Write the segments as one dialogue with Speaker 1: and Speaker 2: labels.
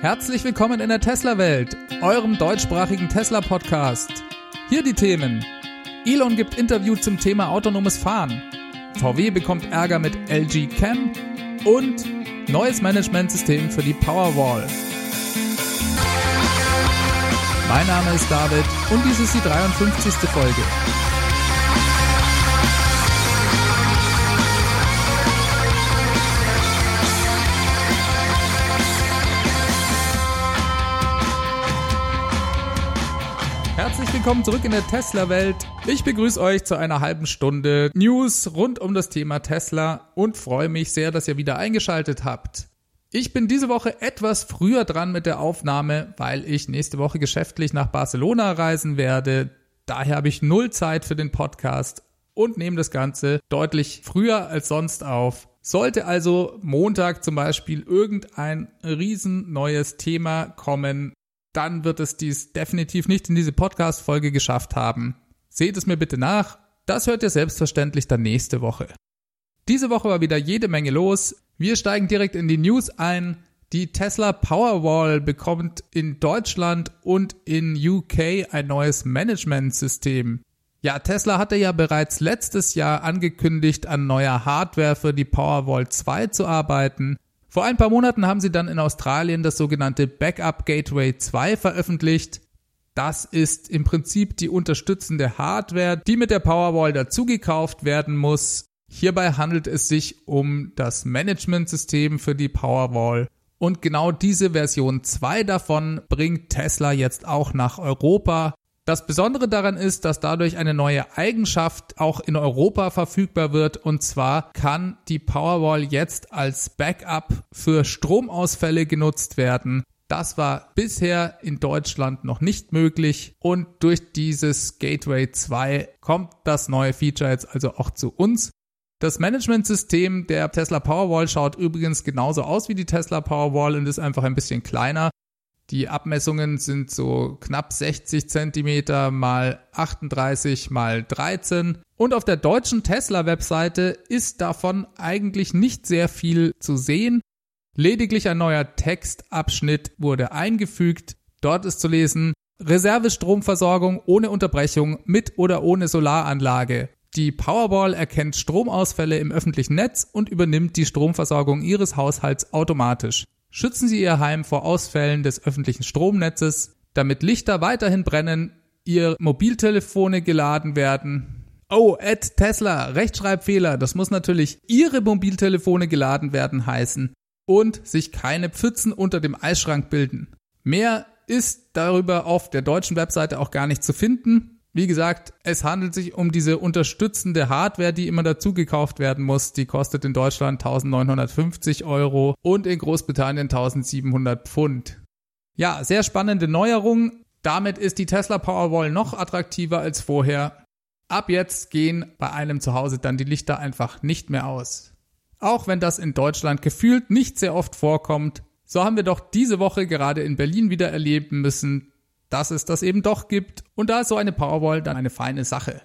Speaker 1: Herzlich willkommen in der Tesla-Welt, eurem deutschsprachigen Tesla-Podcast. Hier die Themen. Elon gibt Interview zum Thema autonomes Fahren. VW bekommt Ärger mit LG Chem und neues Managementsystem für die Powerwall. Mein Name ist David und dies ist die 53. Folge. Willkommen zurück in der Tesla-Welt. Ich begrüße euch zu einer halben Stunde News rund um das Thema Tesla und freue mich sehr, dass ihr wieder eingeschaltet habt. Ich bin diese Woche etwas früher dran mit der Aufnahme, weil ich nächste Woche geschäftlich nach Barcelona reisen werde. Daher habe ich null Zeit für den Podcast und nehme das Ganze deutlich früher als sonst auf. Sollte also Montag zum Beispiel irgendein riesen neues Thema kommen, dann wird es dies definitiv nicht in diese Podcast-Folge geschafft haben. Seht es mir bitte nach. Das hört ihr selbstverständlich dann nächste Woche. Diese Woche war wieder jede Menge los. Wir steigen direkt in die News ein. Die Tesla Powerwall bekommt in Deutschland und in UK ein neues Managementsystem. Ja, Tesla hatte ja bereits letztes Jahr angekündigt, an neuer Hardware für die Powerwall 2 zu arbeiten. Vor ein paar Monaten haben sie dann in Australien das sogenannte Backup Gateway 2 veröffentlicht. Das ist im Prinzip die unterstützende Hardware, die mit der Powerwall dazugekauft werden muss. Hierbei handelt es sich um das Managementsystem für die Powerwall. Und genau diese Version 2 davon bringt Tesla jetzt auch nach Europa. Das Besondere daran ist, dass dadurch eine neue Eigenschaft auch in Europa verfügbar wird und zwar kann die Powerwall jetzt als Backup für Stromausfälle genutzt werden. Das war bisher in Deutschland noch nicht möglich und durch dieses Gateway 2 kommt das neue Feature jetzt also auch zu uns. Das Managementsystem der Tesla Powerwall schaut übrigens genauso aus wie die Tesla Powerwall und ist einfach ein bisschen kleiner. Die Abmessungen sind so knapp 60 Zentimeter mal 38 mal 13. Und auf der deutschen Tesla-Webseite ist davon eigentlich nicht sehr viel zu sehen. Lediglich ein neuer Textabschnitt wurde eingefügt. Dort ist zu lesen, Reservestromversorgung ohne Unterbrechung mit oder ohne Solaranlage. Die Powerball erkennt Stromausfälle im öffentlichen Netz und übernimmt die Stromversorgung Ihres Haushalts automatisch. Schützen Sie Ihr Heim vor Ausfällen des öffentlichen Stromnetzes, damit Lichter weiterhin brennen, Ihr Mobiltelefone geladen werden. Oh, Ed Tesla, Rechtschreibfehler, das muss natürlich Ihre Mobiltelefone geladen werden heißen und sich keine Pfützen unter dem Eisschrank bilden. Mehr ist darüber auf der deutschen Webseite auch gar nicht zu finden. Wie gesagt, es handelt sich um diese unterstützende Hardware, die immer dazu gekauft werden muss. Die kostet in Deutschland 1950 Euro und in Großbritannien 1700 Pfund. Ja, sehr spannende Neuerung. Damit ist die Tesla Powerwall noch attraktiver als vorher. Ab jetzt gehen bei einem zu Hause dann die Lichter einfach nicht mehr aus. Auch wenn das in Deutschland gefühlt nicht sehr oft vorkommt, so haben wir doch diese Woche gerade in Berlin wieder erleben müssen, dass es das eben doch gibt und da ist so eine Powerwall dann eine feine Sache.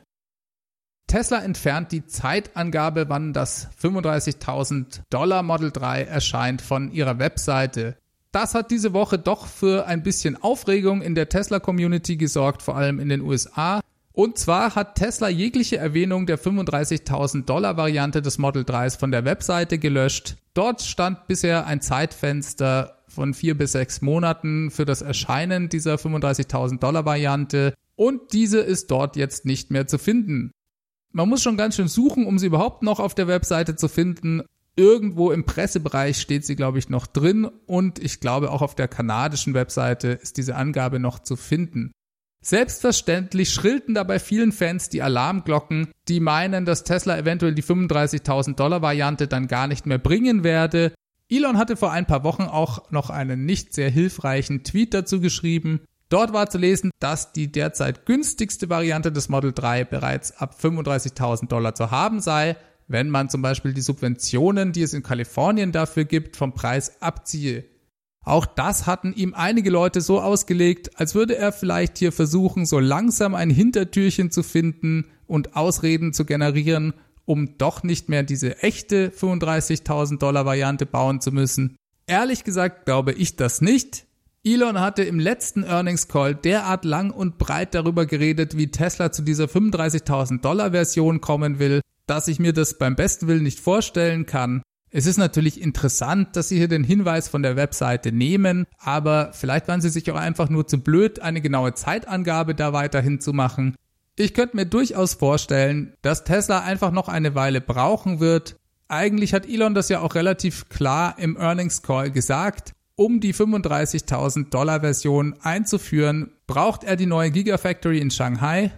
Speaker 1: Tesla entfernt die Zeitangabe, wann das 35.000 Dollar Model 3 erscheint von ihrer Webseite. Das hat diese Woche doch für ein bisschen Aufregung in der Tesla-Community gesorgt, vor allem in den USA. Und zwar hat Tesla jegliche Erwähnung der 35.000 Dollar Variante des Model 3s von der Webseite gelöscht. Dort stand bisher ein Zeitfenster von vier bis sechs Monaten für das Erscheinen dieser 35.000 Dollar Variante und diese ist dort jetzt nicht mehr zu finden. Man muss schon ganz schön suchen, um sie überhaupt noch auf der Webseite zu finden. Irgendwo im Pressebereich steht sie, glaube ich, noch drin und ich glaube auch auf der kanadischen Webseite ist diese Angabe noch zu finden. Selbstverständlich schrillten dabei vielen Fans die Alarmglocken, die meinen, dass Tesla eventuell die 35.000 Dollar Variante dann gar nicht mehr bringen werde Elon hatte vor ein paar Wochen auch noch einen nicht sehr hilfreichen Tweet dazu geschrieben. Dort war zu lesen, dass die derzeit günstigste Variante des Model 3 bereits ab 35.000 Dollar zu haben sei, wenn man zum Beispiel die Subventionen, die es in Kalifornien dafür gibt, vom Preis abziehe. Auch das hatten ihm einige Leute so ausgelegt, als würde er vielleicht hier versuchen, so langsam ein Hintertürchen zu finden und Ausreden zu generieren, um doch nicht mehr diese echte 35.000 Dollar Variante bauen zu müssen. Ehrlich gesagt glaube ich das nicht. Elon hatte im letzten Earnings Call derart lang und breit darüber geredet, wie Tesla zu dieser 35.000 Dollar Version kommen will, dass ich mir das beim besten Willen nicht vorstellen kann. Es ist natürlich interessant, dass Sie hier den Hinweis von der Webseite nehmen, aber vielleicht waren Sie sich auch einfach nur zu blöd, eine genaue Zeitangabe da weiterhin zu machen. Ich könnte mir durchaus vorstellen, dass Tesla einfach noch eine Weile brauchen wird. Eigentlich hat Elon das ja auch relativ klar im Earnings Call gesagt. Um die 35.000 Dollar Version einzuführen, braucht er die neue Gigafactory in Shanghai.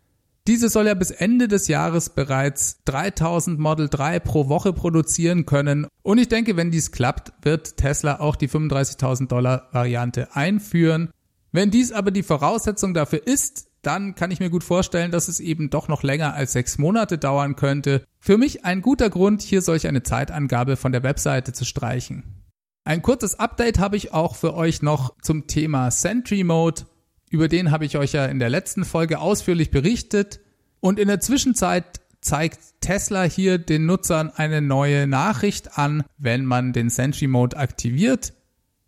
Speaker 1: Diese soll ja bis Ende des Jahres bereits 3000 Model 3 pro Woche produzieren können. Und ich denke, wenn dies klappt, wird Tesla auch die 35.000 Dollar Variante einführen. Wenn dies aber die Voraussetzung dafür ist, dann kann ich mir gut vorstellen, dass es eben doch noch länger als sechs Monate dauern könnte. Für mich ein guter Grund, hier solch eine Zeitangabe von der Webseite zu streichen. Ein kurzes Update habe ich auch für euch noch zum Thema Sentry Mode. Über den habe ich euch ja in der letzten Folge ausführlich berichtet. Und in der Zwischenzeit zeigt Tesla hier den Nutzern eine neue Nachricht an, wenn man den Sentry Mode aktiviert.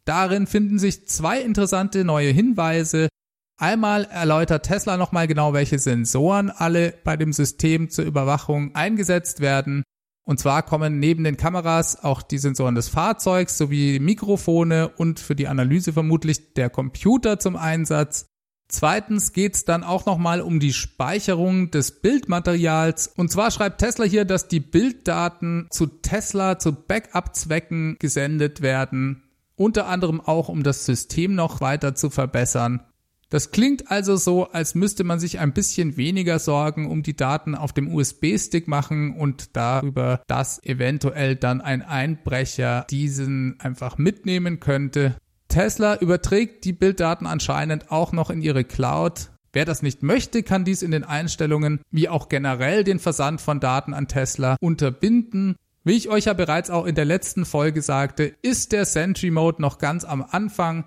Speaker 1: Darin finden sich zwei interessante neue Hinweise. Einmal erläutert Tesla nochmal genau, welche Sensoren alle bei dem System zur Überwachung eingesetzt werden. Und zwar kommen neben den Kameras auch die Sensoren des Fahrzeugs sowie Mikrofone und für die Analyse vermutlich der Computer zum Einsatz. Zweitens geht's dann auch nochmal um die Speicherung des Bildmaterials. Und zwar schreibt Tesla hier, dass die Bilddaten zu Tesla zu Backup-Zwecken gesendet werden. Unter anderem auch, um das System noch weiter zu verbessern. Das klingt also so, als müsste man sich ein bisschen weniger Sorgen um die Daten auf dem USB-Stick machen und darüber, dass eventuell dann ein Einbrecher diesen einfach mitnehmen könnte. Tesla überträgt die Bilddaten anscheinend auch noch in ihre Cloud. Wer das nicht möchte, kann dies in den Einstellungen wie auch generell den Versand von Daten an Tesla unterbinden. Wie ich euch ja bereits auch in der letzten Folge sagte, ist der Sentry Mode noch ganz am Anfang.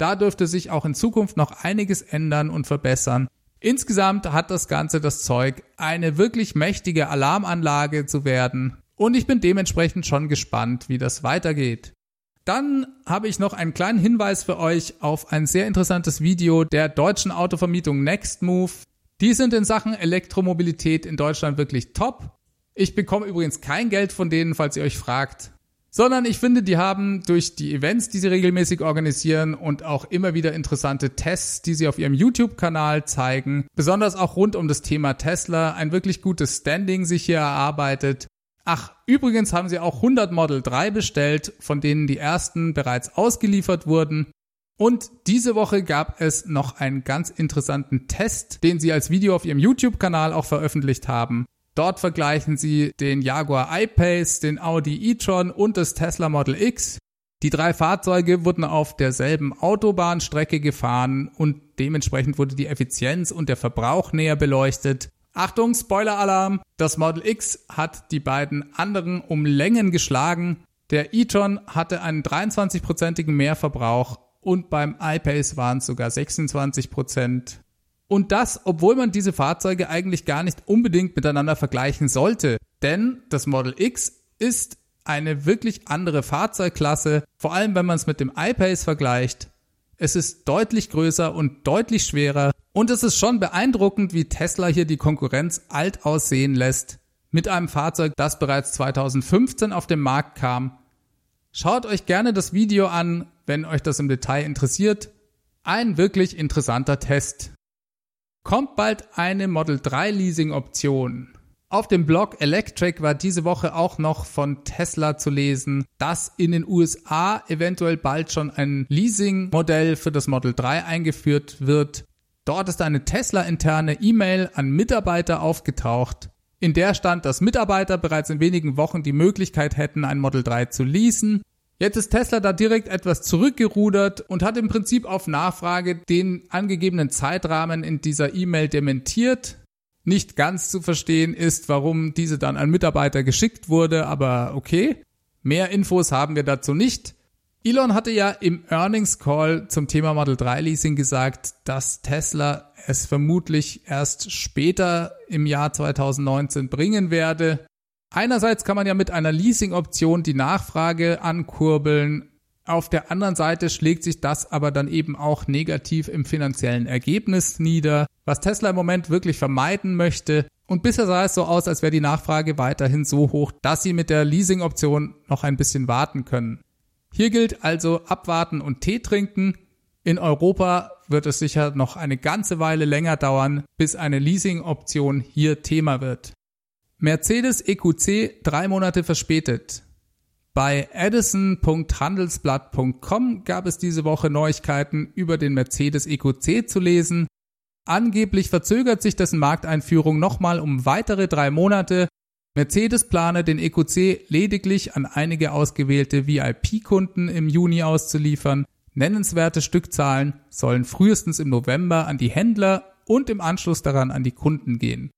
Speaker 1: Da dürfte sich auch in Zukunft noch einiges ändern und verbessern. Insgesamt hat das Ganze das Zeug, eine wirklich mächtige Alarmanlage zu werden. Und ich bin dementsprechend schon gespannt, wie das weitergeht. Dann habe ich noch einen kleinen Hinweis für euch auf ein sehr interessantes Video der deutschen Autovermietung Nextmove. Die sind in Sachen Elektromobilität in Deutschland wirklich top. Ich bekomme übrigens kein Geld von denen, falls ihr euch fragt sondern ich finde, die haben durch die Events, die sie regelmäßig organisieren und auch immer wieder interessante Tests, die sie auf ihrem YouTube-Kanal zeigen, besonders auch rund um das Thema Tesla, ein wirklich gutes Standing sich hier erarbeitet. Ach, übrigens haben sie auch 100 Model 3 bestellt, von denen die ersten bereits ausgeliefert wurden. Und diese Woche gab es noch einen ganz interessanten Test, den sie als Video auf ihrem YouTube-Kanal auch veröffentlicht haben. Dort vergleichen sie den Jaguar I-Pace, den Audi e-tron und das Tesla Model X. Die drei Fahrzeuge wurden auf derselben Autobahnstrecke gefahren und dementsprechend wurde die Effizienz und der Verbrauch näher beleuchtet. Achtung, Spoiler-Alarm! Das Model X hat die beiden anderen um Längen geschlagen. Der e-tron hatte einen 23-prozentigen Mehrverbrauch und beim I-Pace waren es sogar 26 Prozent. Und das, obwohl man diese Fahrzeuge eigentlich gar nicht unbedingt miteinander vergleichen sollte. Denn das Model X ist eine wirklich andere Fahrzeugklasse, vor allem wenn man es mit dem iPace vergleicht. Es ist deutlich größer und deutlich schwerer und es ist schon beeindruckend, wie Tesla hier die Konkurrenz alt aussehen lässt. Mit einem Fahrzeug, das bereits 2015 auf den Markt kam. Schaut euch gerne das Video an, wenn euch das im Detail interessiert. Ein wirklich interessanter Test. Kommt bald eine Model 3 Leasing Option. Auf dem Blog Electric war diese Woche auch noch von Tesla zu lesen, dass in den USA eventuell bald schon ein Leasing-Modell für das Model 3 eingeführt wird. Dort ist eine Tesla-interne E-Mail an Mitarbeiter aufgetaucht, in der stand, dass Mitarbeiter bereits in wenigen Wochen die Möglichkeit hätten, ein Model 3 zu leasen Jetzt ist Tesla da direkt etwas zurückgerudert und hat im Prinzip auf Nachfrage den angegebenen Zeitrahmen in dieser E-Mail dementiert. Nicht ganz zu verstehen ist, warum diese dann an Mitarbeiter geschickt wurde, aber okay. Mehr Infos haben wir dazu nicht. Elon hatte ja im Earnings Call zum Thema Model 3 Leasing gesagt, dass Tesla es vermutlich erst später im Jahr 2019 bringen werde. Einerseits kann man ja mit einer Leasing-Option die Nachfrage ankurbeln. Auf der anderen Seite schlägt sich das aber dann eben auch negativ im finanziellen Ergebnis nieder, was Tesla im Moment wirklich vermeiden möchte. Und bisher sah es so aus, als wäre die Nachfrage weiterhin so hoch, dass sie mit der Leasing-Option noch ein bisschen warten können. Hier gilt also abwarten und Tee trinken. In Europa wird es sicher noch eine ganze Weile länger dauern, bis eine Leasing-Option hier Thema wird. Mercedes EQC drei Monate verspätet. Bei edison.handelsblatt.com gab es diese Woche Neuigkeiten über den Mercedes EQC zu lesen. Angeblich verzögert sich dessen Markteinführung nochmal um weitere drei Monate. Mercedes plane den EQC lediglich an einige ausgewählte VIP-Kunden im Juni auszuliefern. Nennenswerte Stückzahlen sollen frühestens im November an die Händler und im Anschluss daran an die Kunden gehen.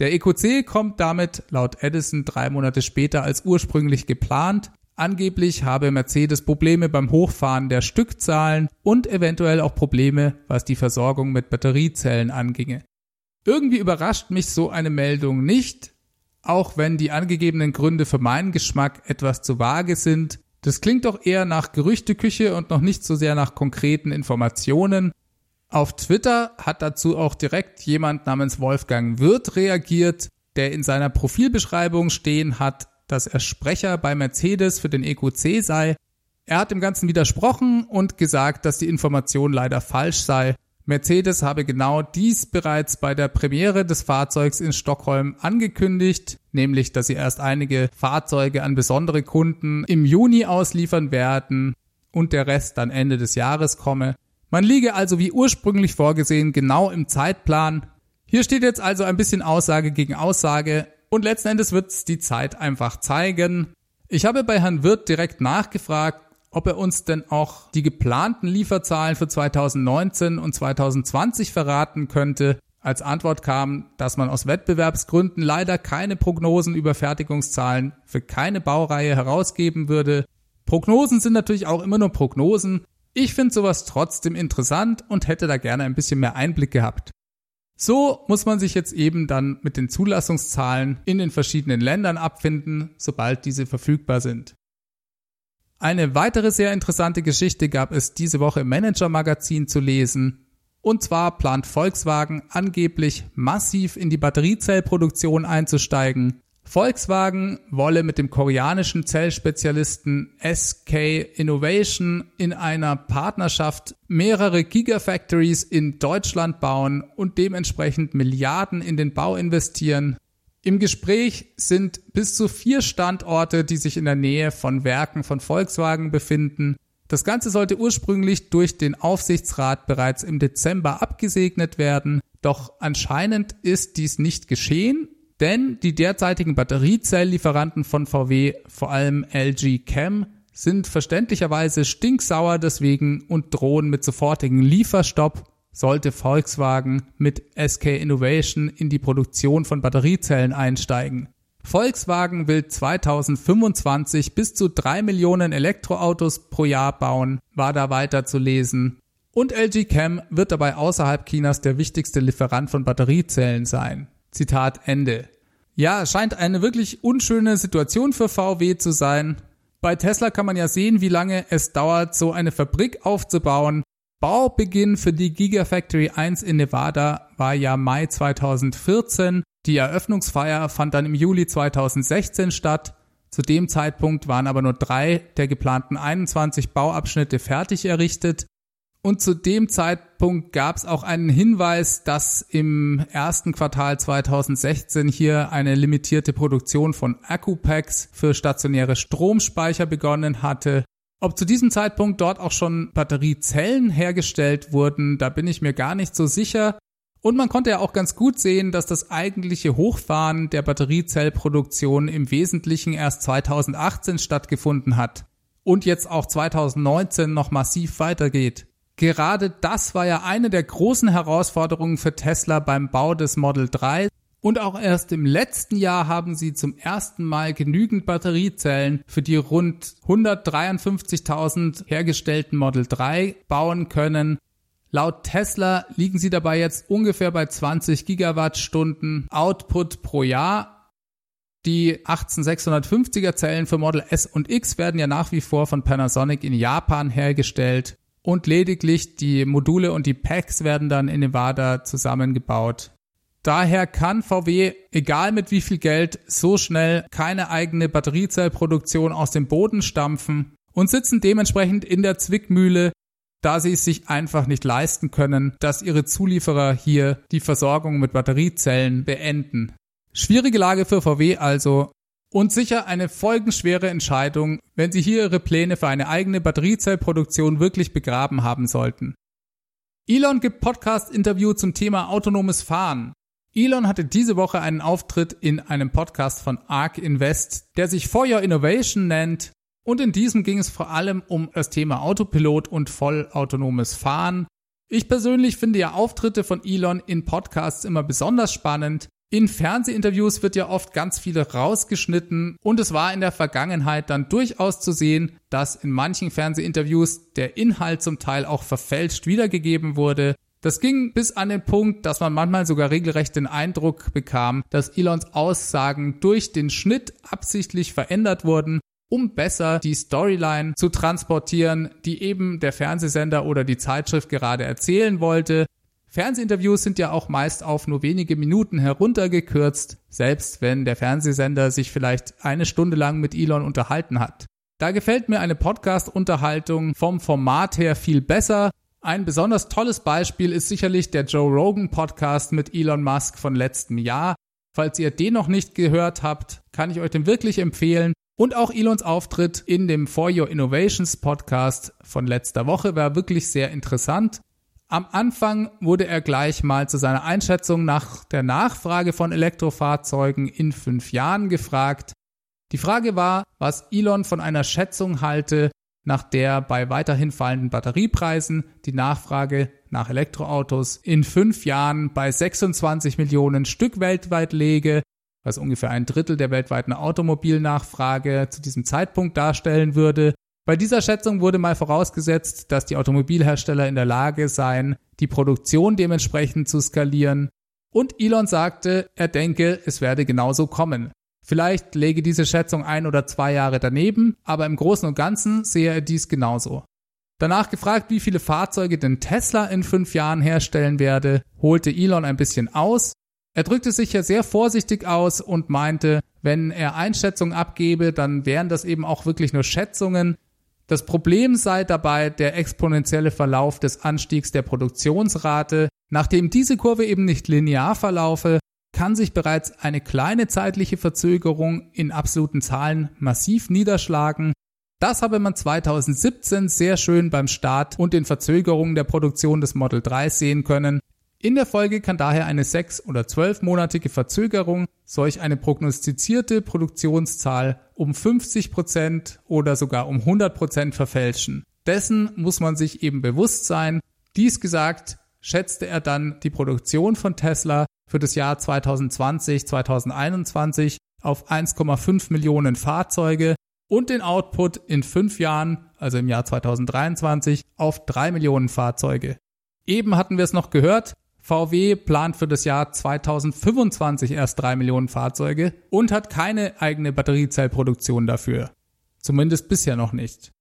Speaker 1: Der EQC kommt damit laut Edison drei Monate später als ursprünglich geplant. Angeblich habe Mercedes Probleme beim Hochfahren der Stückzahlen und eventuell auch Probleme, was die Versorgung mit Batteriezellen anginge. Irgendwie überrascht mich so eine Meldung nicht, auch wenn die angegebenen Gründe für meinen Geschmack etwas zu vage sind. Das klingt doch eher nach Gerüchteküche und noch nicht so sehr nach konkreten Informationen. Auf Twitter hat dazu auch direkt jemand namens Wolfgang Wirth reagiert, der in seiner Profilbeschreibung stehen hat, dass er Sprecher bei Mercedes für den EQC sei. Er hat dem Ganzen widersprochen und gesagt, dass die Information leider falsch sei. Mercedes habe genau dies bereits bei der Premiere des Fahrzeugs in Stockholm angekündigt, nämlich dass sie erst einige Fahrzeuge an besondere Kunden im Juni ausliefern werden und der Rest dann Ende des Jahres komme. Man liege also wie ursprünglich vorgesehen genau im Zeitplan. Hier steht jetzt also ein bisschen Aussage gegen Aussage und letzten Endes wird's die Zeit einfach zeigen. Ich habe bei Herrn Wirth direkt nachgefragt, ob er uns denn auch die geplanten Lieferzahlen für 2019 und 2020 verraten könnte. Als Antwort kam, dass man aus Wettbewerbsgründen leider keine Prognosen über Fertigungszahlen für keine Baureihe herausgeben würde. Prognosen sind natürlich auch immer nur Prognosen ich finde sowas trotzdem interessant und hätte da gerne ein bisschen mehr Einblick gehabt. So muss man sich jetzt eben dann mit den Zulassungszahlen in den verschiedenen Ländern abfinden, sobald diese verfügbar sind. Eine weitere sehr interessante Geschichte gab es diese Woche im Manager Magazin zu lesen. Und zwar plant Volkswagen angeblich massiv in die Batteriezellproduktion einzusteigen Volkswagen wolle mit dem koreanischen Zellspezialisten SK Innovation in einer Partnerschaft mehrere Gigafactories in Deutschland bauen und dementsprechend Milliarden in den Bau investieren. Im Gespräch sind bis zu vier Standorte, die sich in der Nähe von Werken von Volkswagen befinden. Das Ganze sollte ursprünglich durch den Aufsichtsrat bereits im Dezember abgesegnet werden, doch anscheinend ist dies nicht geschehen denn die derzeitigen Batteriezelllieferanten von VW, vor allem LG Chem, sind verständlicherweise stinksauer deswegen und drohen mit sofortigen Lieferstopp, sollte Volkswagen mit SK Innovation in die Produktion von Batteriezellen einsteigen. Volkswagen will 2025 bis zu drei Millionen Elektroautos pro Jahr bauen, war da weiter zu lesen. Und LG Chem wird dabei außerhalb Chinas der wichtigste Lieferant von Batteriezellen sein. Zitat Ende. Ja, scheint eine wirklich unschöne Situation für VW zu sein. Bei Tesla kann man ja sehen, wie lange es dauert, so eine Fabrik aufzubauen. Baubeginn für die Gigafactory 1 in Nevada war ja Mai 2014. Die Eröffnungsfeier fand dann im Juli 2016 statt. Zu dem Zeitpunkt waren aber nur drei der geplanten 21 Bauabschnitte fertig errichtet. Und zu dem Zeitpunkt gab es auch einen Hinweis, dass im ersten Quartal 2016 hier eine limitierte Produktion von Akkupacks für stationäre Stromspeicher begonnen hatte. Ob zu diesem Zeitpunkt dort auch schon Batteriezellen hergestellt wurden, da bin ich mir gar nicht so sicher. Und man konnte ja auch ganz gut sehen, dass das eigentliche Hochfahren der Batteriezellproduktion im Wesentlichen erst 2018 stattgefunden hat und jetzt auch 2019 noch massiv weitergeht. Gerade das war ja eine der großen Herausforderungen für Tesla beim Bau des Model 3. Und auch erst im letzten Jahr haben sie zum ersten Mal genügend Batteriezellen für die rund 153.000 hergestellten Model 3 bauen können. Laut Tesla liegen sie dabei jetzt ungefähr bei 20 Gigawattstunden Output pro Jahr Die 18650er Zellen für Model S und X werden ja nach wie vor von Panasonic in Japan hergestellt und lediglich die Module und die Packs werden dann in Nevada zusammengebaut. Daher kann VW, egal mit wie viel Geld, so schnell keine eigene Batteriezellproduktion aus dem Boden stampfen und sitzen dementsprechend in der Zwickmühle, da sie es sich einfach nicht leisten können, dass ihre Zulieferer hier die Versorgung mit Batteriezellen beenden. Schwierige Lage für VW also und sicher eine folgenschwere Entscheidung, wenn sie hier ihre Pläne für eine eigene Batteriezellproduktion wirklich begraben haben sollten. Elon gibt Podcast-Interview zum Thema autonomes Fahren. Elon hatte diese Woche einen Auftritt in einem Podcast von ARK Invest, der sich For Your Innovation nennt. Und in diesem ging es vor allem um das Thema Autopilot und vollautonomes Fahren. Ich persönlich finde ja Auftritte von Elon in Podcasts immer besonders spannend. In Fernsehinterviews wird ja oft ganz viel rausgeschnitten und es war in der Vergangenheit dann durchaus zu sehen, dass in manchen Fernsehinterviews der Inhalt zum Teil auch verfälscht wiedergegeben wurde. Das ging bis an den Punkt, dass man manchmal sogar regelrecht den Eindruck bekam, dass Elons Aussagen durch den Schnitt absichtlich verändert wurden, um besser die Storyline zu transportieren, die eben der Fernsehsender oder die Zeitschrift gerade erzählen wollte. Fernsehinterviews sind ja auch meist auf nur wenige Minuten heruntergekürzt, selbst wenn der Fernsehsender sich vielleicht eine Stunde lang mit Elon unterhalten hat. Da gefällt mir eine Podcast-Unterhaltung vom Format her viel besser, ein besonders tolles Beispiel ist sicherlich der Joe Rogan Podcast mit Elon Musk von letztem Jahr. Falls ihr den noch nicht gehört habt, kann ich euch den wirklich empfehlen. Und auch Elons Auftritt in dem For Your Innovations Podcast von letzter Woche war wirklich sehr interessant. Am Anfang wurde er gleich mal zu seiner Einschätzung nach der Nachfrage von Elektrofahrzeugen in fünf Jahren gefragt. Die Frage war, was Elon von einer Schätzung halte, nach der bei weiterhin fallenden Batteriepreisen die Nachfrage nach Elektroautos in fünf Jahren bei 26 Millionen Stück weltweit läge, was ungefähr ein Drittel der weltweiten Automobilnachfrage zu diesem Zeitpunkt darstellen würde. Bei dieser Schätzung wurde mal vorausgesetzt, dass die Automobilhersteller in der Lage seien, die Produktion dementsprechend zu skalieren. Und Elon sagte, er denke, es werde genauso kommen. Vielleicht läge diese Schätzung ein oder zwei Jahre daneben, aber im Großen und Ganzen sehe er dies genauso. Danach gefragt, wie viele Fahrzeuge denn Tesla in fünf Jahren herstellen werde, holte Elon ein bisschen aus. Er drückte sich ja sehr vorsichtig aus und meinte, wenn er Einschätzungen abgebe, dann wären das eben auch wirklich nur Schätzungen. Das Problem sei dabei der exponentielle Verlauf des Anstiegs der Produktionsrate. Nachdem diese Kurve eben nicht linear verlaufe, kann sich bereits eine kleine zeitliche Verzögerung in absoluten Zahlen massiv niederschlagen. Das habe man 2017 sehr schön beim Start und den Verzögerungen der Produktion des Model 3 sehen können. In der Folge kann daher eine sechs- oder zwölfmonatige Verzögerung solch eine prognostizierte Produktionszahl um 50 Prozent oder sogar um 100 Prozent verfälschen. Dessen muss man sich eben bewusst sein. Dies gesagt, schätzte er dann die Produktion von Tesla für das Jahr 2020, 2021 auf 1,5 Millionen Fahrzeuge und den Output in fünf Jahren, also im Jahr 2023, auf drei Millionen Fahrzeuge. Eben hatten wir es noch gehört, VW plant für das Jahr 2025 erst drei Millionen Fahrzeuge und hat keine eigene Batteriezellproduktion dafür. Zumindest bisher noch nicht.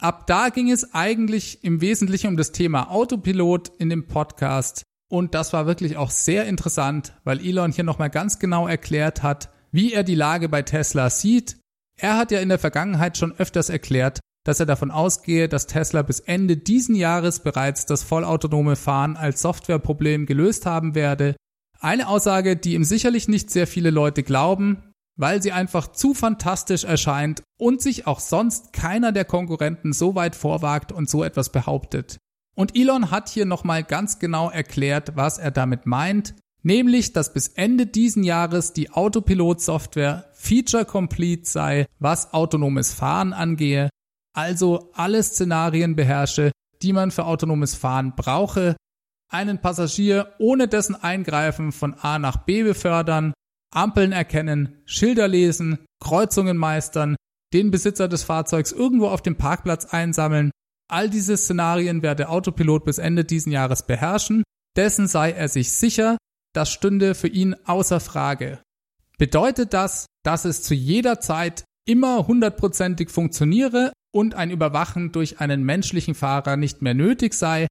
Speaker 1: Ab da ging es eigentlich im Wesentlichen um das Thema Autopilot in dem Podcast und das war wirklich auch sehr interessant, weil Elon hier nochmal ganz genau erklärt hat, wie er die Lage bei Tesla sieht. Er hat ja in der Vergangenheit schon öfters erklärt, dass er davon ausgehe, dass Tesla bis Ende diesen Jahres bereits das vollautonome Fahren als Softwareproblem gelöst haben werde. Eine Aussage, die ihm sicherlich nicht sehr viele Leute glauben, weil sie einfach zu fantastisch erscheint und sich auch sonst keiner der Konkurrenten so weit vorwagt und so etwas behauptet. Und Elon hat hier nochmal ganz genau erklärt, was er damit meint, nämlich, dass bis Ende diesen Jahres die Autopilot-Software feature complete sei, was autonomes Fahren angehe, also alle Szenarien beherrsche, die man für autonomes Fahren brauche, einen Passagier ohne dessen Eingreifen von A nach B befördern, Ampeln erkennen, Schilder lesen, Kreuzungen meistern, den Besitzer des Fahrzeugs irgendwo auf dem Parkplatz einsammeln. All diese Szenarien werde Autopilot bis Ende diesen Jahres beherrschen, dessen sei er sich sicher, das stünde für ihn außer Frage. Bedeutet das, dass es zu jeder Zeit immer hundertprozentig funktioniere und ein Überwachen durch einen menschlichen Fahrer nicht mehr nötig sei?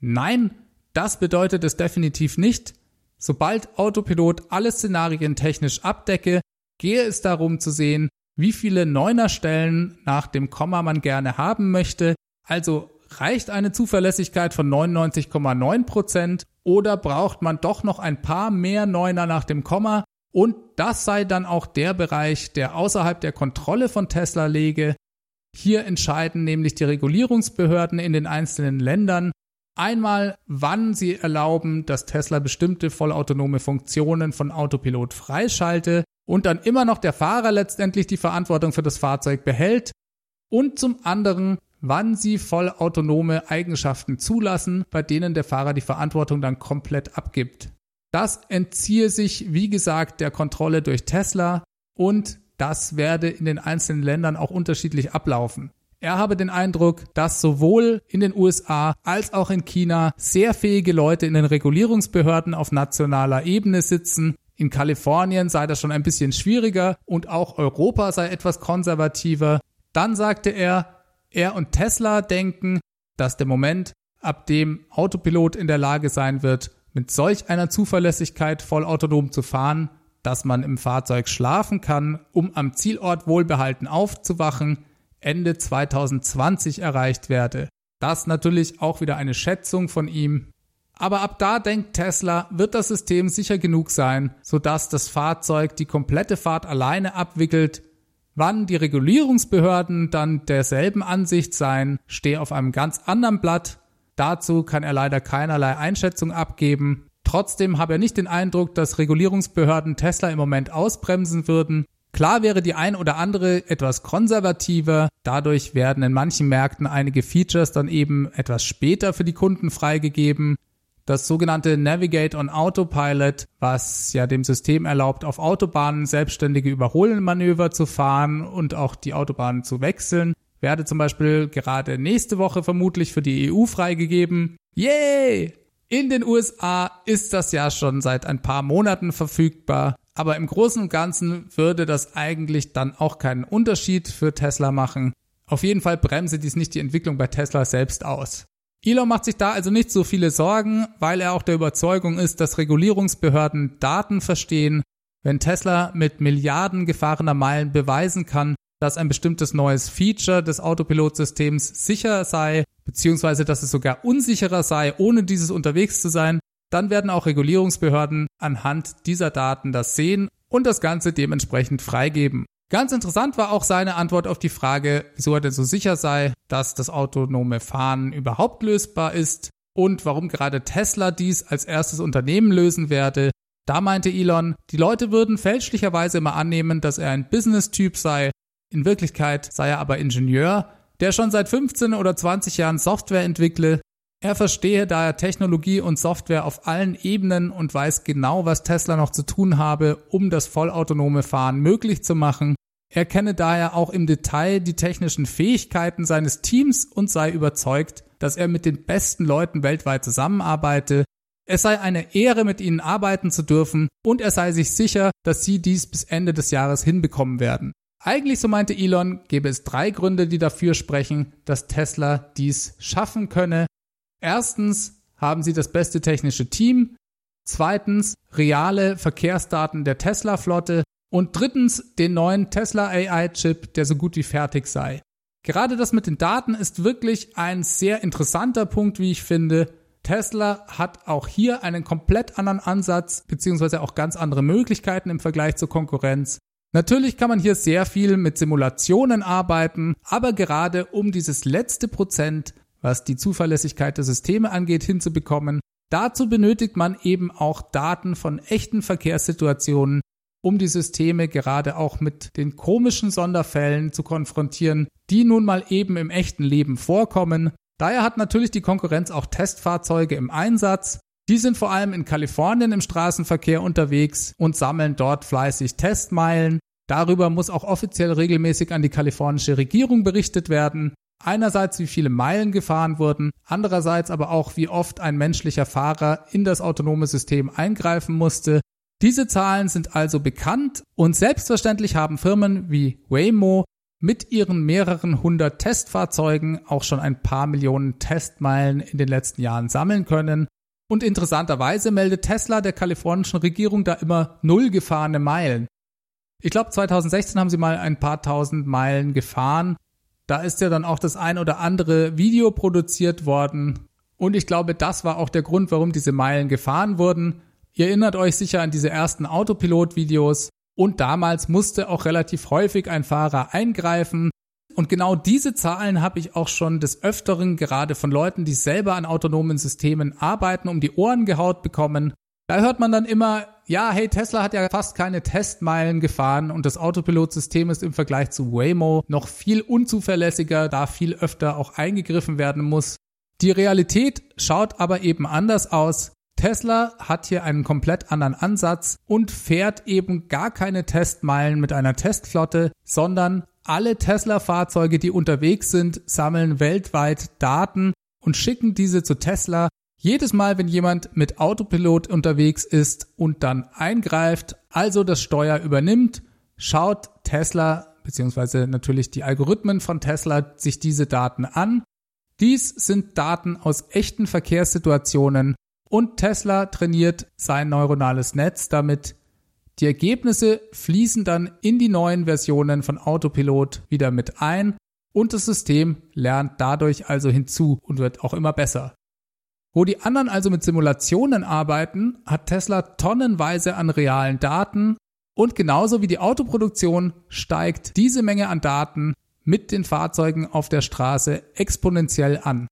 Speaker 1: Nein, das bedeutet es definitiv nicht. Sobald Autopilot alle Szenarien technisch abdecke, gehe es darum zu sehen, wie viele Neunerstellen nach dem Komma man gerne haben möchte. Also reicht eine Zuverlässigkeit von 99,9% oder braucht man doch noch ein paar mehr Neuner nach dem Komma? Und das sei dann auch der Bereich, der außerhalb der Kontrolle von Tesla lege. Hier entscheiden nämlich die Regulierungsbehörden in den einzelnen Ländern einmal, wann sie erlauben, dass Tesla bestimmte vollautonome Funktionen von Autopilot freischalte und dann immer noch der Fahrer letztendlich die Verantwortung für das Fahrzeug behält und zum anderen, wann sie vollautonome Eigenschaften zulassen, bei denen der Fahrer die Verantwortung dann komplett abgibt. Das entziehe sich, wie gesagt, der Kontrolle durch Tesla und das werde in den einzelnen Ländern auch unterschiedlich ablaufen. Er habe den Eindruck, dass sowohl in den USA als auch in China sehr fähige Leute in den Regulierungsbehörden auf nationaler Ebene sitzen. In Kalifornien sei das schon ein bisschen schwieriger und auch Europa sei etwas konservativer. Dann sagte er, er und Tesla denken, dass der Moment, ab dem Autopilot in der Lage sein wird, mit solch einer Zuverlässigkeit voll autonom zu fahren, dass man im Fahrzeug schlafen kann, um am Zielort wohlbehalten aufzuwachen, Ende 2020 erreicht werde. Das natürlich auch wieder eine Schätzung von ihm. Aber ab da denkt Tesla, wird das System sicher genug sein, sodass das Fahrzeug die komplette Fahrt alleine abwickelt. Wann die Regulierungsbehörden dann derselben Ansicht seien, stehe auf einem ganz anderen Blatt. Dazu kann er leider keinerlei Einschätzung abgeben. Trotzdem habe er nicht den Eindruck, dass Regulierungsbehörden Tesla im Moment ausbremsen würden. Klar wäre die ein oder andere etwas konservativer, dadurch werden in manchen Märkten einige Features dann eben etwas später für die Kunden freigegeben. Das sogenannte Navigate on Autopilot, was ja dem System erlaubt, auf Autobahnen selbstständige Überholmanöver zu fahren und auch die Autobahnen zu wechseln, werde zum Beispiel gerade nächste Woche vermutlich für die EU freigegeben. Yay! In den USA ist das ja schon seit ein paar Monaten verfügbar, aber im Großen und Ganzen würde das eigentlich dann auch keinen Unterschied für Tesla machen. Auf jeden Fall bremse dies nicht die Entwicklung bei Tesla selbst aus. Elon macht sich da also nicht so viele Sorgen, weil er auch der Überzeugung ist, dass Regulierungsbehörden Daten verstehen. Wenn Tesla mit Milliarden gefahrener Meilen beweisen kann, dass ein bestimmtes neues Feature des Autopilotsystems sicher sei, beziehungsweise dass es sogar unsicherer sei, ohne dieses unterwegs zu sein, dann werden auch Regulierungsbehörden anhand dieser Daten das sehen und das Ganze dementsprechend freigeben. Ganz interessant war auch seine Antwort auf die Frage, wieso er denn so sicher sei, dass das autonome Fahren überhaupt lösbar ist und warum gerade Tesla dies als erstes Unternehmen lösen werde. Da meinte Elon, die Leute würden fälschlicherweise immer annehmen, dass er ein Business-Typ sei, in Wirklichkeit sei er aber Ingenieur, der schon seit 15 oder 20 Jahren Software entwickle. Er verstehe daher Technologie und Software auf allen Ebenen und weiß genau, was Tesla noch zu tun habe, um das vollautonome Fahren möglich zu machen. Er kenne daher auch im Detail die technischen Fähigkeiten seines Teams und sei überzeugt, dass er mit den besten Leuten weltweit zusammenarbeite. Es sei eine Ehre, mit ihnen arbeiten zu dürfen und er sei sich sicher, dass sie dies bis Ende des Jahres hinbekommen werden. Eigentlich, so meinte Elon, gäbe es drei Gründe, die dafür sprechen, dass Tesla dies schaffen könne. Erstens haben sie das beste technische Team. Zweitens reale Verkehrsdaten der Tesla-Flotte. Und drittens den neuen Tesla AI-Chip, der so gut wie fertig sei. Gerade das mit den Daten ist wirklich ein sehr interessanter Punkt, wie ich finde. Tesla hat auch hier einen komplett anderen Ansatz, beziehungsweise auch ganz andere Möglichkeiten im Vergleich zur Konkurrenz. Natürlich kann man hier sehr viel mit Simulationen arbeiten, aber gerade um dieses letzte Prozent, was die Zuverlässigkeit der Systeme angeht, hinzubekommen, dazu benötigt man eben auch Daten von echten Verkehrssituationen, um die Systeme gerade auch mit den komischen Sonderfällen zu konfrontieren, die nun mal eben im echten Leben vorkommen. Daher hat natürlich die Konkurrenz auch Testfahrzeuge im Einsatz, die sind vor allem in Kalifornien im Straßenverkehr unterwegs und sammeln dort fleißig Testmeilen. Darüber muss auch offiziell regelmäßig an die kalifornische Regierung berichtet werden. Einerseits, wie viele Meilen gefahren wurden, andererseits aber auch, wie oft ein menschlicher Fahrer in das autonome System eingreifen musste. Diese Zahlen sind also bekannt und selbstverständlich haben Firmen wie Waymo mit ihren mehreren hundert Testfahrzeugen auch schon ein paar Millionen Testmeilen in den letzten Jahren sammeln können. Und interessanterweise meldet Tesla der kalifornischen Regierung da immer null gefahrene Meilen. Ich glaube, 2016 haben sie mal ein paar tausend Meilen gefahren. Da ist ja dann auch das ein oder andere Video produziert worden. Und ich glaube, das war auch der Grund, warum diese Meilen gefahren wurden. Ihr erinnert euch sicher an diese ersten Autopilot-Videos. Und damals musste auch relativ häufig ein Fahrer eingreifen. Und genau diese Zahlen habe ich auch schon des Öfteren gerade von Leuten, die selber an autonomen Systemen arbeiten, um die Ohren gehaut bekommen. Da hört man dann immer, ja, hey, Tesla hat ja fast keine Testmeilen gefahren und das Autopilotsystem ist im Vergleich zu Waymo noch viel unzuverlässiger, da viel öfter auch eingegriffen werden muss. Die Realität schaut aber eben anders aus. Tesla hat hier einen komplett anderen Ansatz und fährt eben gar keine Testmeilen mit einer Testflotte, sondern alle Tesla-Fahrzeuge, die unterwegs sind, sammeln weltweit Daten und schicken diese zu Tesla, jedes Mal, wenn jemand mit Autopilot unterwegs ist und dann eingreift, also das Steuer übernimmt, schaut Tesla beziehungsweise natürlich die Algorithmen von Tesla sich diese Daten an. Dies sind Daten aus echten Verkehrssituationen und Tesla trainiert sein neuronales Netz damit. Die Ergebnisse fließen dann in die neuen Versionen von Autopilot wieder mit ein und das System lernt dadurch also hinzu und wird auch immer besser. Wo die anderen also mit Simulationen arbeiten, hat Tesla tonnenweise an realen Daten und genauso wie die Autoproduktion steigt diese Menge an Daten mit den Fahrzeugen auf der Straße exponentiell an.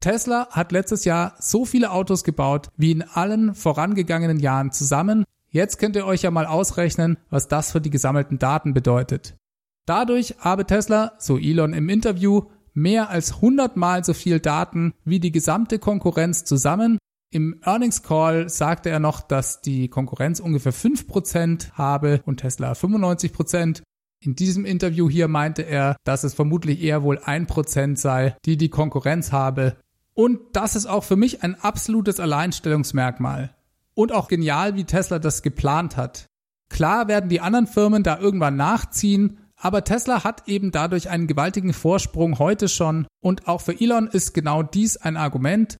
Speaker 1: Tesla hat letztes Jahr so viele Autos gebaut wie in allen vorangegangenen Jahren zusammen. Jetzt könnt ihr euch ja mal ausrechnen, was das für die gesammelten Daten bedeutet. Dadurch habe Tesla, so Elon im Interview, mehr als 100 Mal so viel Daten wie die gesamte Konkurrenz zusammen. Im Earnings Call sagte er noch, dass die Konkurrenz ungefähr 5% habe und Tesla 95%. In diesem Interview hier meinte er, dass es vermutlich eher wohl 1% sei, die die Konkurrenz habe. Und das ist auch für mich ein absolutes Alleinstellungsmerkmal. Und auch genial, wie Tesla das geplant hat. Klar werden die anderen Firmen da irgendwann nachziehen, aber Tesla hat eben dadurch einen gewaltigen Vorsprung heute schon und auch für Elon ist genau dies ein Argument.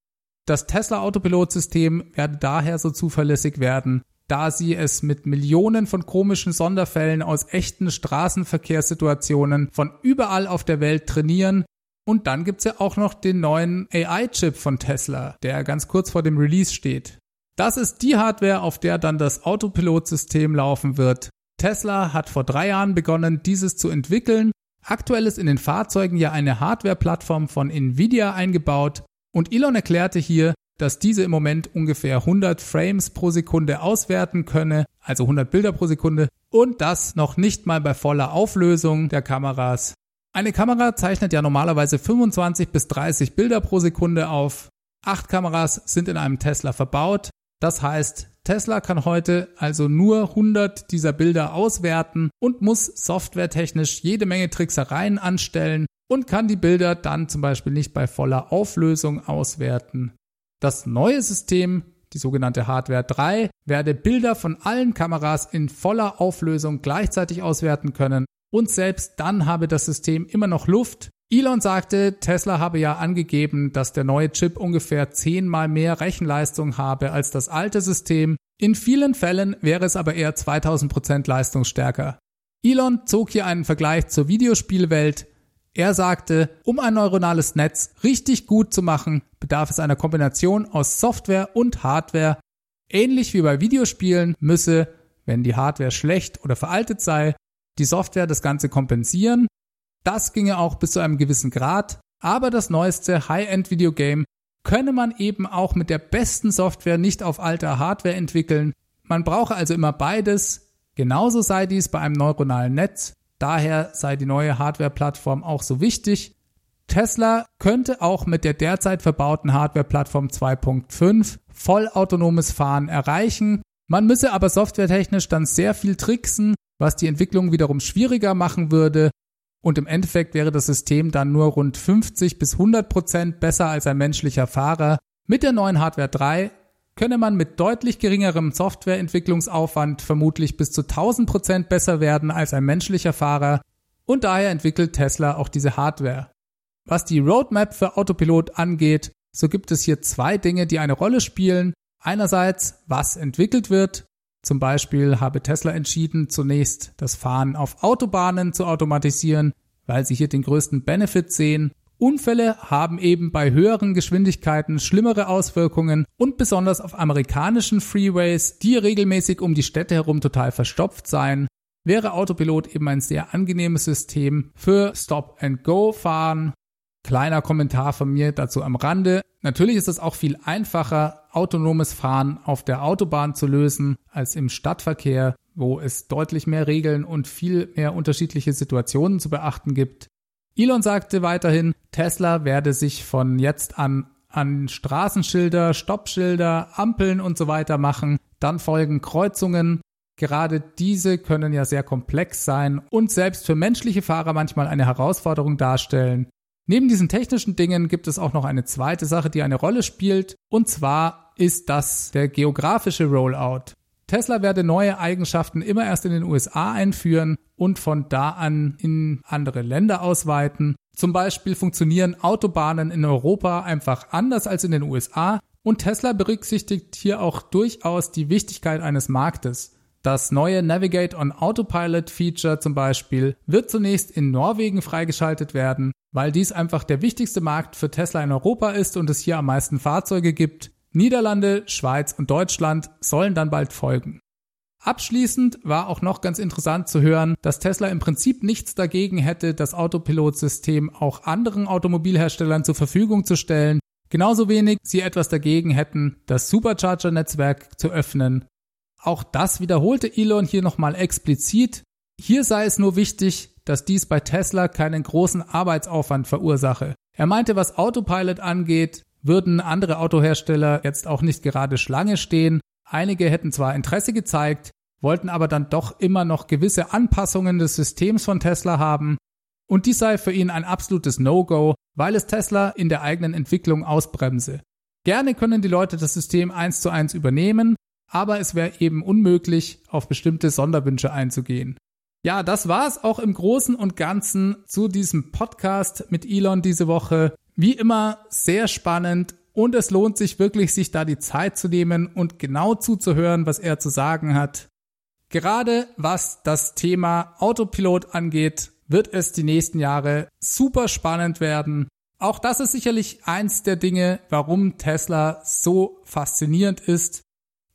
Speaker 1: Das Tesla Autopilot-System werde daher so zuverlässig werden, da sie es mit Millionen von komischen Sonderfällen aus echten Straßenverkehrssituationen von überall auf der Welt trainieren. Und dann gibt's ja auch noch den neuen AI-Chip von Tesla, der ganz kurz vor dem Release steht. Das ist die Hardware, auf der dann das Autopilot-System laufen wird. Tesla hat vor drei Jahren begonnen, dieses zu entwickeln. Aktuell ist in den Fahrzeugen ja eine Hardware-Plattform von Nvidia eingebaut und Elon erklärte hier, dass diese im Moment ungefähr 100 Frames pro Sekunde auswerten könne, also 100 Bilder pro Sekunde und das noch nicht mal bei voller Auflösung der Kameras. Eine Kamera zeichnet ja normalerweise 25 bis 30 Bilder pro Sekunde auf. Acht Kameras sind in einem Tesla verbaut. Das heißt, Tesla kann heute also nur 100 dieser Bilder auswerten und muss softwaretechnisch jede Menge Tricksereien anstellen und kann die Bilder dann zum Beispiel nicht bei voller Auflösung auswerten. Das neue System, die sogenannte Hardware 3, werde Bilder von allen Kameras in voller Auflösung gleichzeitig auswerten können und selbst dann habe das System immer noch Luft, Elon sagte, Tesla habe ja angegeben, dass der neue Chip ungefähr zehnmal mehr Rechenleistung habe als das alte System. In vielen Fällen wäre es aber eher 2000 Prozent leistungsstärker. Elon zog hier einen Vergleich zur Videospielwelt. Er sagte, um ein neuronales Netz richtig gut zu machen, bedarf es einer Kombination aus Software und Hardware. Ähnlich wie bei Videospielen müsse, wenn die Hardware schlecht oder veraltet sei, die Software das Ganze kompensieren das ginge auch bis zu einem gewissen Grad, aber das neueste High-End-Videogame könne man eben auch mit der besten Software nicht auf alter Hardware entwickeln. Man brauche also immer beides. Genauso sei dies bei einem neuronalen Netz. Daher sei die neue Hardware-Plattform auch so wichtig. Tesla könnte auch mit der derzeit verbauten Hardware-Plattform 2.5 vollautonomes Fahren erreichen. Man müsse aber softwaretechnisch dann sehr viel tricksen, was die Entwicklung wiederum schwieriger machen würde und im Endeffekt wäre das System dann nur rund 50 bis 100 Prozent besser als ein menschlicher Fahrer. Mit der neuen Hardware 3 könne man mit deutlich geringerem Softwareentwicklungsaufwand vermutlich bis zu 1000 Prozent besser werden als ein menschlicher Fahrer und daher entwickelt Tesla auch diese Hardware. Was die Roadmap für Autopilot angeht, so gibt es hier zwei Dinge, die eine Rolle spielen. Einerseits, was entwickelt wird. Zum Beispiel habe Tesla entschieden, zunächst das Fahren auf Autobahnen zu automatisieren, weil sie hier den größten Benefit sehen. Unfälle haben eben bei höheren Geschwindigkeiten schlimmere Auswirkungen und besonders auf amerikanischen Freeways, die regelmäßig um die Städte herum total verstopft seien, wäre Autopilot eben ein sehr angenehmes System für Stop-and-Go-Fahren. Kleiner Kommentar von mir dazu am Rande. Natürlich ist es auch viel einfacher, autonomes Fahren auf der Autobahn zu lösen, als im Stadtverkehr, wo es deutlich mehr Regeln und viel mehr unterschiedliche Situationen zu beachten gibt. Elon sagte weiterhin, Tesla werde sich von jetzt an an Straßenschilder, Stoppschilder, Ampeln und so weiter machen. Dann folgen Kreuzungen. Gerade diese können ja sehr komplex sein und selbst für menschliche Fahrer manchmal eine Herausforderung darstellen. Neben diesen technischen Dingen gibt es auch noch eine zweite Sache, die eine Rolle spielt, und zwar ist das der geografische Rollout. Tesla werde neue Eigenschaften immer erst in den USA einführen und von da an in andere Länder ausweiten. Zum Beispiel funktionieren Autobahnen in Europa einfach anders als in den USA und Tesla berücksichtigt hier auch durchaus die Wichtigkeit eines Marktes. Das neue Navigate on Autopilot Feature zum Beispiel wird zunächst in Norwegen freigeschaltet werden, weil dies einfach der wichtigste Markt für Tesla in Europa ist und es hier am meisten Fahrzeuge gibt. Niederlande, Schweiz und Deutschland sollen dann bald folgen. Abschließend war auch noch ganz interessant zu hören, dass Tesla im Prinzip nichts dagegen hätte, das Autopilot-System auch anderen Automobilherstellern zur Verfügung zu stellen, genauso wenig sie etwas dagegen hätten, das Supercharger-Netzwerk zu öffnen. Auch das wiederholte Elon hier nochmal explizit. Hier sei es nur wichtig, dass dies bei Tesla keinen großen Arbeitsaufwand verursache. Er meinte, was Autopilot angeht, würden andere Autohersteller jetzt auch nicht gerade Schlange stehen. Einige hätten zwar Interesse gezeigt, wollten aber dann doch immer noch gewisse Anpassungen des Systems von Tesla haben. Und dies sei für ihn ein absolutes No-Go, weil es Tesla in der eigenen Entwicklung ausbremse. Gerne können die Leute das System eins zu eins übernehmen, aber es wäre eben unmöglich, auf bestimmte Sonderwünsche einzugehen. Ja, das war es auch im Großen und Ganzen zu diesem Podcast mit Elon diese Woche. Wie immer sehr spannend und es lohnt sich wirklich, sich da die Zeit zu nehmen und genau zuzuhören, was er zu sagen hat. Gerade was das Thema Autopilot angeht, wird es die nächsten Jahre super spannend werden. Auch das ist sicherlich eins der Dinge, warum Tesla so faszinierend ist.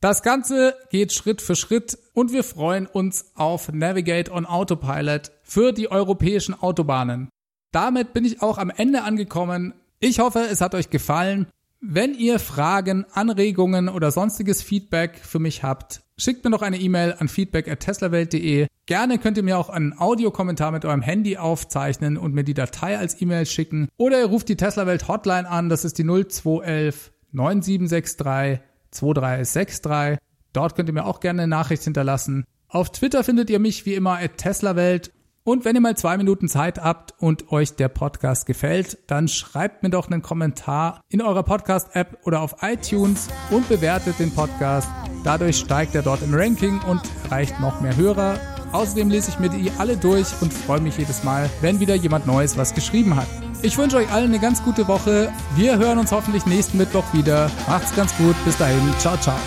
Speaker 1: Das Ganze geht Schritt für Schritt und wir freuen uns auf Navigate on Autopilot für die europäischen Autobahnen. Damit bin ich auch am Ende angekommen. Ich hoffe, es hat euch gefallen. Wenn ihr Fragen, Anregungen oder sonstiges Feedback für mich habt, schickt mir doch eine E-Mail an feedback@teslawelt.de. Gerne könnt ihr mir auch einen Audiokommentar mit eurem Handy aufzeichnen und mir die Datei als E-Mail schicken oder ihr ruft die Teslawelt Hotline an, das ist die 0211 9763 2363. Dort könnt ihr mir auch gerne eine Nachricht hinterlassen. Auf Twitter findet ihr mich wie immer at teslawelt und wenn ihr mal zwei Minuten Zeit habt und euch der Podcast gefällt, dann schreibt mir doch einen Kommentar in eurer Podcast-App oder auf iTunes und bewertet den Podcast. Dadurch steigt er dort im Ranking und erreicht noch mehr Hörer. Außerdem lese ich mir die alle durch und freue mich jedes Mal, wenn wieder jemand Neues was geschrieben hat. Ich wünsche euch allen eine ganz gute Woche. Wir hören uns hoffentlich nächsten Mittwoch wieder. Macht's ganz gut. Bis dahin. Ciao, ciao.